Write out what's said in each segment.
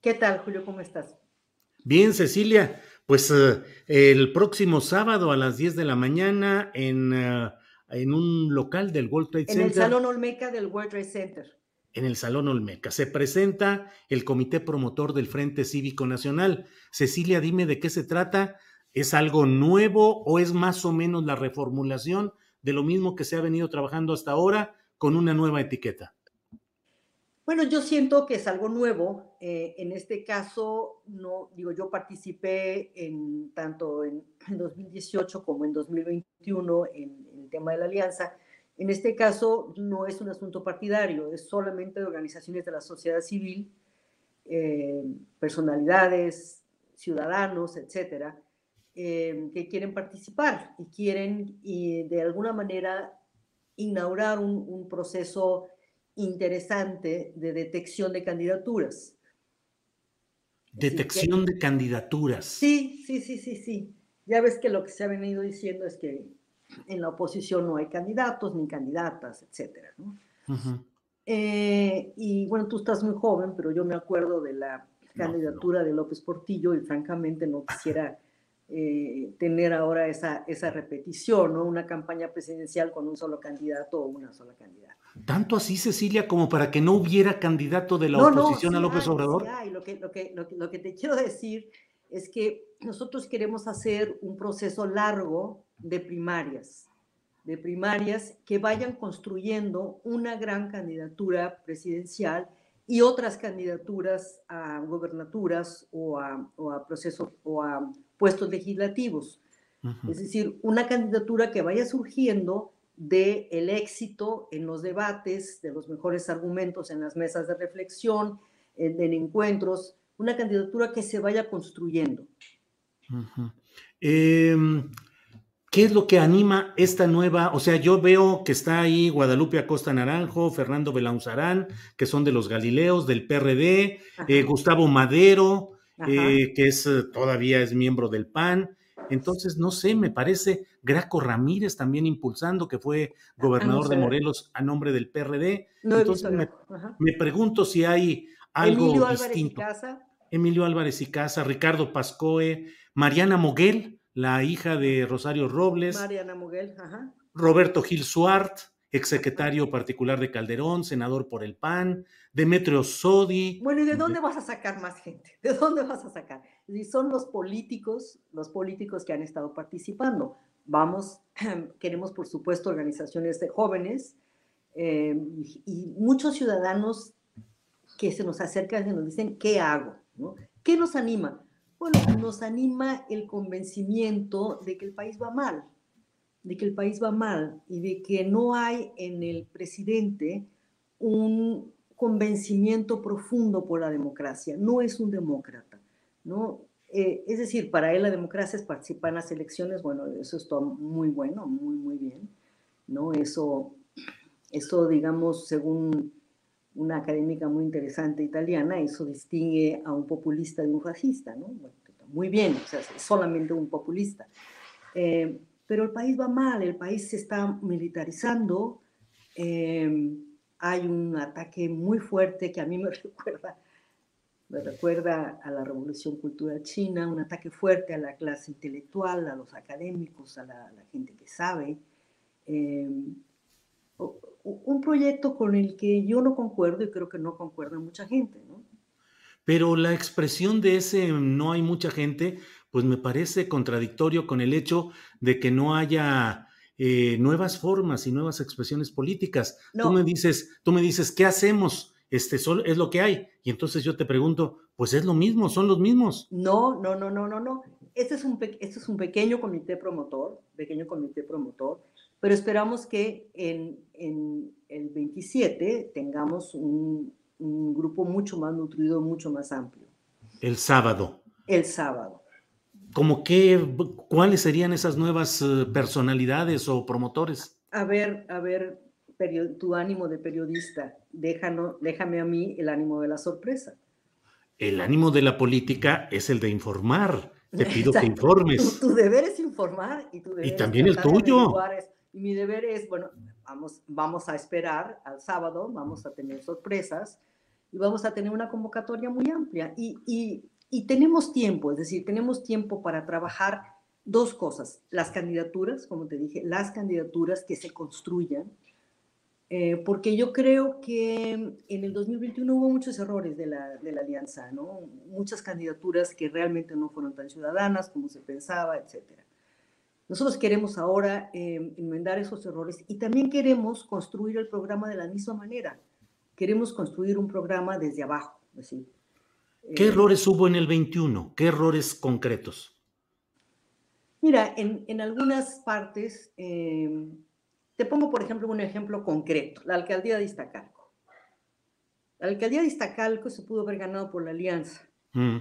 ¿Qué tal, Julio? ¿Cómo estás? Bien, Cecilia. Pues uh, el próximo sábado a las 10 de la mañana en, uh, en un local del World Trade en Center. En el Salón Olmeca del World Trade Center. En el Salón Olmeca. Se presenta el Comité Promotor del Frente Cívico Nacional. Cecilia, dime de qué se trata. ¿Es algo nuevo o es más o menos la reformulación de lo mismo que se ha venido trabajando hasta ahora con una nueva etiqueta? Bueno, yo siento que es algo nuevo. Eh, en este caso, no digo, yo participé en tanto en, en 2018 como en 2021 en, en, el tema de la alianza. En este caso, no es un asunto partidario, es solamente de organizaciones de la sociedad civil, eh, personalidades, ciudadanos, etcétera, eh, que quieren participar y quieren y de alguna manera inaugurar un proceso interesante de detección de candidaturas. Detección que, de candidaturas. Sí, sí, sí, sí, sí. Ya ves que lo que se ha venido diciendo es que en la oposición no hay candidatos ni candidatas, etcétera, ¿no? Uh -huh. eh, y bueno, tú estás muy joven, pero yo me acuerdo de la candidatura no, no. de López Portillo y francamente no quisiera eh, tener ahora esa, esa repetición, ¿no? Una campaña presidencial con un solo candidato o una sola candidata. Tanto así, Cecilia, como para que no hubiera candidato de la no, oposición no, sí a López Obrador. Sí. Lo, que, lo, que, lo, que, lo que te quiero decir es que nosotros queremos hacer un proceso largo de primarias, de primarias que vayan construyendo una gran candidatura presidencial y otras candidaturas a gobernaturas o a, o a procesos o a puestos legislativos. Uh -huh. Es decir, una candidatura que vaya surgiendo del el éxito en los debates, de los mejores argumentos en las mesas de reflexión, en, en encuentros, una candidatura que se vaya construyendo. Uh -huh. eh, ¿Qué es lo que anima esta nueva? O sea, yo veo que está ahí Guadalupe Acosta Naranjo, Fernando Belauzarán, que son de los Galileos, del PRD, eh, Gustavo Madero, eh, que es todavía es miembro del PAN. Entonces, no sé, me parece Graco Ramírez también impulsando, que fue gobernador ah, no sé. de Morelos a nombre del PRD. No Entonces, me, me, pregunto si hay algo Emilio distinto. Álvarez y Casa. Emilio Álvarez y Casa, Ricardo Pascoe, Mariana Moguel, la hija de Rosario Robles. Mariana Moguel, ajá. Roberto Gil Suart, exsecretario particular de Calderón, senador por el PAN, Demetrio Sodi. Bueno, ¿y de dónde vas a sacar más gente? ¿De dónde vas a sacar? Y son los políticos, los políticos que han estado participando. Vamos, queremos por supuesto organizaciones de jóvenes eh, y, muchos ciudadanos que se nos acercan y nos dicen, ¿qué hago? ¿No? ¿Qué nos anima? Bueno, nos anima el convencimiento de que el país va mal, de que el país va mal y de que no hay en el presidente un convencimiento profundo por la democracia. No es un demócrata, ¿no? Eh, es decir, para él la democracia es participar en las elecciones, bueno, eso está muy bueno, muy, muy bien, ¿no? Eso, eso digamos, según una académica muy interesante italiana, eso distingue a un populista de un fascista, ¿no? Muy bien, o sea, solamente un populista. Eh, pero el país va mal, el país se está militarizando, eh, hay un ataque muy fuerte que a mí me recuerda me recuerda a la revolución cultural china, un ataque fuerte a la clase intelectual, a los académicos, a la, gente que sabe. Em, un proyecto con el que yo no concuerdo y creo que no concuerda mucha gente, ¿no? Pero la expresión de ese no hay mucha gente, pues me parece contradictorio con el hecho de que no haya eh, nuevas formas y nuevas expresiones políticas. Tú me dices, tú me dices, ¿qué hacemos? Este es lo que hay. Y entonces yo te pregunto, pues es lo mismo, son los mismos. No, no, no, no, no, no. Este es un, este es un pequeño comité promotor, pequeño comité promotor, pero esperamos que en, en el 27 tengamos un, un grupo mucho más nutrido, mucho más amplio. El sábado. El sábado. ¿Cómo qué, cuáles serían esas nuevas eh, personalidades o promotores? A ver, a ver, tu ánimo de periodista, déjano, déjame a mí el ánimo de la sorpresa. El ánimo de la política es el de informar. Te pido que informes. Tu, deber es informar y tu deber Y también el tuyo. Y mi deber es, bueno, vamos, vamos a esperar al sábado, vamos a tener sorpresas y vamos a tener una convocatoria muy amplia. Y, y, y tenemos tiempo, es decir, tenemos tiempo para trabajar dos cosas. Las candidaturas, como te dije, las candidaturas que se construyan eh, porque yo creo que en el 2021 hubo muchos errores de la, de la, alianza, ¿no? Muchas candidaturas que realmente no fueron tan ciudadanas como se pensaba, etc. Nosotros queremos ahora eh, enmendar esos errores y también queremos construir el programa de la misma manera. Queremos construir un programa desde abajo. Así. ¿Qué eh, errores hubo en el 21? ¿Qué errores concretos? Mira, en, en algunas partes te pongo, por ejemplo, un ejemplo concreto, la alcaldía de Iztacalco. La alcaldía de Iztacalco se pudo haber ganado por la alianza, mm.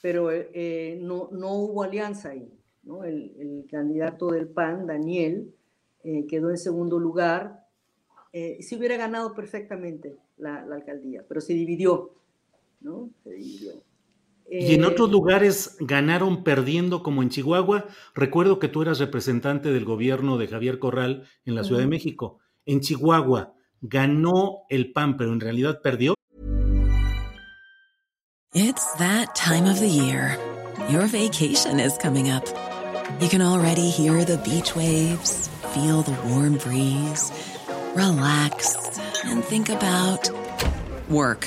pero eh, no, no, hubo alianza ahí. ¿no? El, candidato del PAN, Daniel, eh, quedó en segundo lugar. Se hubiera ganado perfectamente la, la, alcaldía, pero se dividió. ¿No? Se dividió. Y en otros lugares ganaron perdiendo, como en Chihuahua. Recuerdo que tú eras representante del gobierno de Javier Corral en la Ciudad de México. En Chihuahua ganó el PAN, pero en realidad perdió. It's that time of the year. Your vacation is coming up. You can already hear the beach waves, feel the warm breeze, relax and think about work.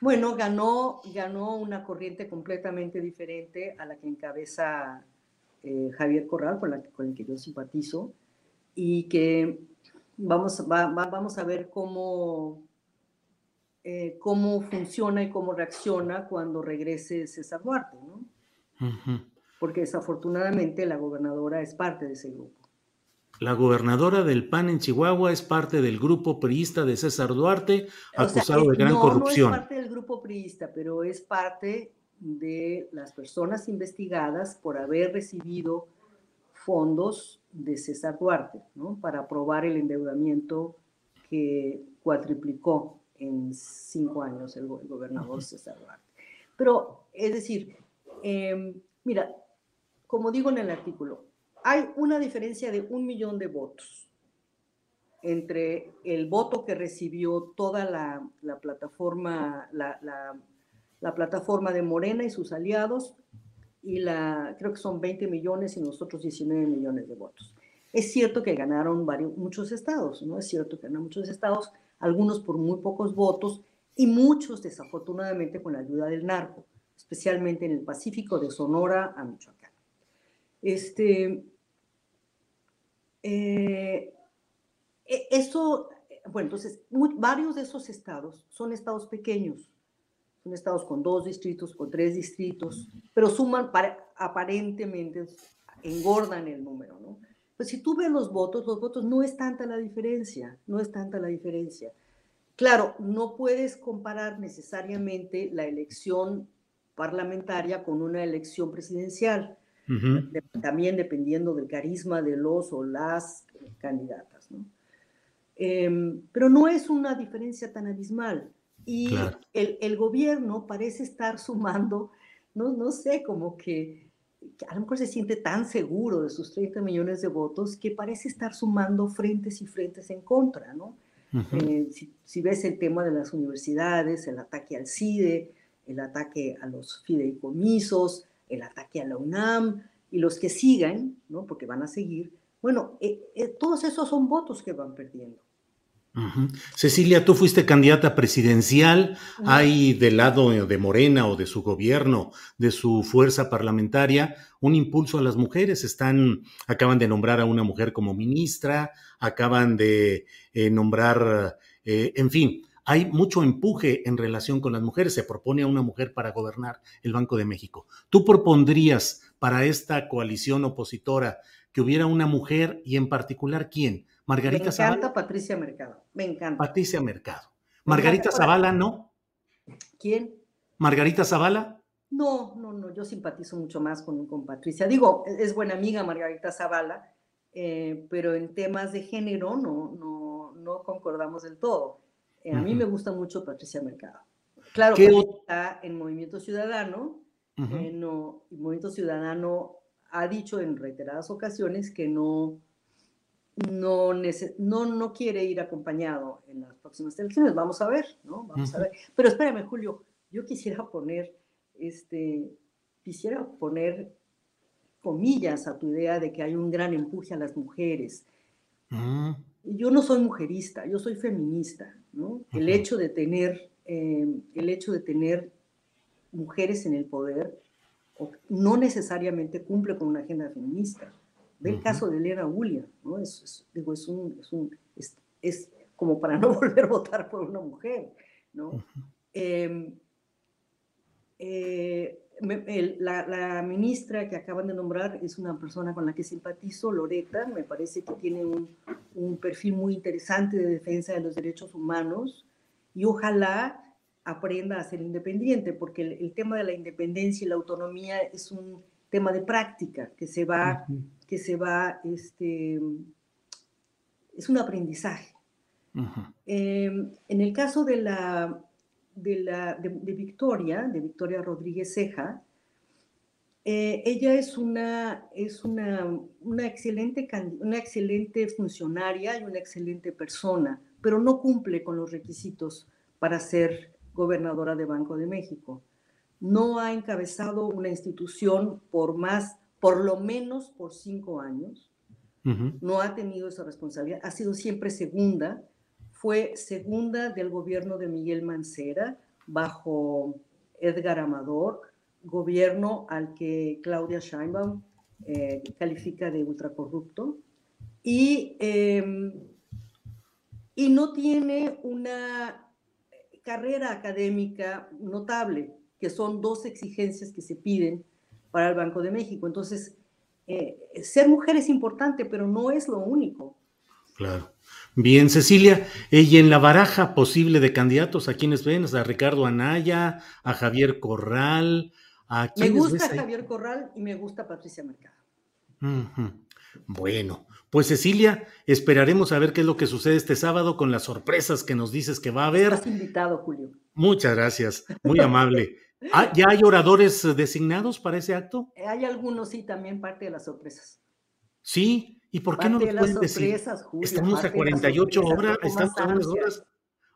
Bueno, ganó, ganó una corriente completamente diferente a la que encabeza eh, Javier Corral, con, la, con el que yo simpatizo, y que vamos, vamos a ver cómo, eh, cómo funciona y cómo reacciona cuando regrese César Duarte, ¿no? Porque desafortunadamente la gobernadora es parte de ese grupo. La gobernadora del PAN en Chihuahua es parte del grupo priista de César Duarte, acusado de gran corrupción. No es parte del grupo priista, pero es parte de las personas investigadas por haber recibido fondos de César Duarte, ¿no? Para aprobar el endeudamiento que cuatriplicó en cinco años el, gobernador César Duarte. Pero, es decir, em, mira, como digo en el artículo, hay una diferencia de un millón de votos entre el voto que recibió toda la, plataforma, la, plataforma de Morena y sus aliados, y la, creo que son 20 millones y nosotros 19 millones de votos. Es cierto que ganaron varios, muchos estados, ¿no? Es cierto que ganaron muchos estados, algunos por muy pocos votos y muchos desafortunadamente con la ayuda del narco, especialmente en el Pacífico de Sonora a Michoacán. Este, eh, E, eso, bueno, entonces, varios de esos estados son estados pequeños, son estados con dos distritos, con tres distritos, pero suman, aparentemente, engordan el número, ¿no? Pues si tú ves los votos, los votos no es tanta la diferencia, no es tanta la diferencia. Claro, no puedes comparar necesariamente la elección parlamentaria con una elección presidencial, también dependiendo del carisma de los o las candidatas. ¿no? Em, pero no es una diferencia tan abismal. Y el, el, gobierno parece estar sumando, no, no sé, como que, a lo mejor se siente tan seguro de sus 30 millones de votos que parece estar sumando frentes y frentes en contra, ¿no? Eh, si, ves el tema de las universidades, el ataque al CIDE, el ataque a los fideicomisos, el ataque a la UNAM y los que sigan, ¿no? porque van a seguir, bueno, eh, eh, todos esos son votos que van perdiendo. Cecilia, tú fuiste candidata presidencial. ¿Hay del lado de Morena o de su gobierno, de su fuerza parlamentaria, un impulso a las mujeres? Están, acaban de nombrar a una mujer como ministra, acaban de eh, nombrar, en fin, hay mucho empuje en relación con las mujeres. Se propone a una mujer para gobernar el Banco de México. ¿Tú propondrías para esta coalición opositora que hubiera una mujer y en particular quién? Margarita Zavala. Me encanta Patricia Mercado. Me encanta. Patricia Mercado. Margarita Zavala, ¿no? ¿Quién? Margarita Zavala. No, no, no, yo simpatizo mucho más con, con Patricia. Digo, es buena amiga Margarita Zavala, eh, pero en temas de género no, no, no concordamos del todo. Eh, a mí me gusta mucho Patricia Mercado. Claro que está en Movimiento Ciudadano, eh, no, Movimiento Ciudadano ha dicho en reiteradas ocasiones que no, no, no, no quiere ir acompañado en las próximas elecciones. Vamos a ver, ¿no? Vamos a ver. Pero espérame, Julio, yo quisiera poner, este, quisiera poner comillas a tu idea de que hay un gran empuje a las mujeres. Yo no soy mujerista, yo soy feminista, ¿no? El hecho de tener, em, el hecho de tener mujeres en el poder no necesariamente cumple con una agenda feminista. Ve el caso de Elena William, ¿no? Es, digo, es, un, es, un, es, como para no volver a votar por una mujer, ¿no? Eh, la, ministra que acaban de nombrar es una persona con la que simpatizo, Loreta, me parece que tiene un, un perfil muy interesante de defensa de los derechos humanos y ojalá aprenda a ser independiente, porque el, el tema de la independencia y la autonomía es un tema de práctica que se va, que se va, este, es un aprendizaje. Em, en el caso de la, de, la, de, Victoria, de Victoria Rodríguez Ceja, eh, ella es una, es una, una, excelente, una excelente funcionaria y una excelente persona, pero no cumple con los requisitos para ser gobernadora de Banco de México. No ha encabezado una institución por más, por lo menos por cinco años, no ha tenido esa responsabilidad, ha sido siempre segunda, fue segunda del gobierno de Miguel Mancera bajo Edgar Amador, gobierno al que Claudia Scheinbaum eh, califica de ultracorrupto, y, em, y no tiene una carrera académica notable que son dos exigencias que se piden para el Banco de México. Entonces, eh, ser mujer es importante, pero no es lo único. Claro. Bien, Cecilia, y en la baraja posible de candidatos, ¿a quiénes ven? A Ricardo Anaya, a Javier Corral, a Me gusta Javier Corral y me gusta Patricia Mercado. Bueno, pues Cecilia, esperaremos a ver qué es lo que sucede este sábado con las sorpresas que nos dices que va a haber. Estás invitado, Julio. Muchas gracias, muy amable. Ah, ¿Ya hay oradores designados para ese acto? Hay algunos, sí, también parte de las sorpresas. Sí, ¿y por qué no lo pueden decir? Estamos a 48 horas, estamos a unas horas.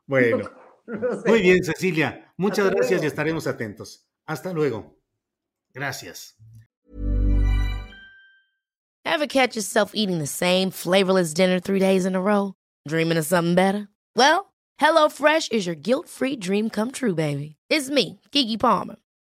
Bueno, muy bien, Cecilia. Muchas gracias y estaremos atentos. Hasta luego. Gracias. Ever catch yourself eating the same flavorless dinner three days in a row? Dreaming of something better? Well, HelloFresh is your guilt-free dream come true, baby. It's me, Kiki Palmer.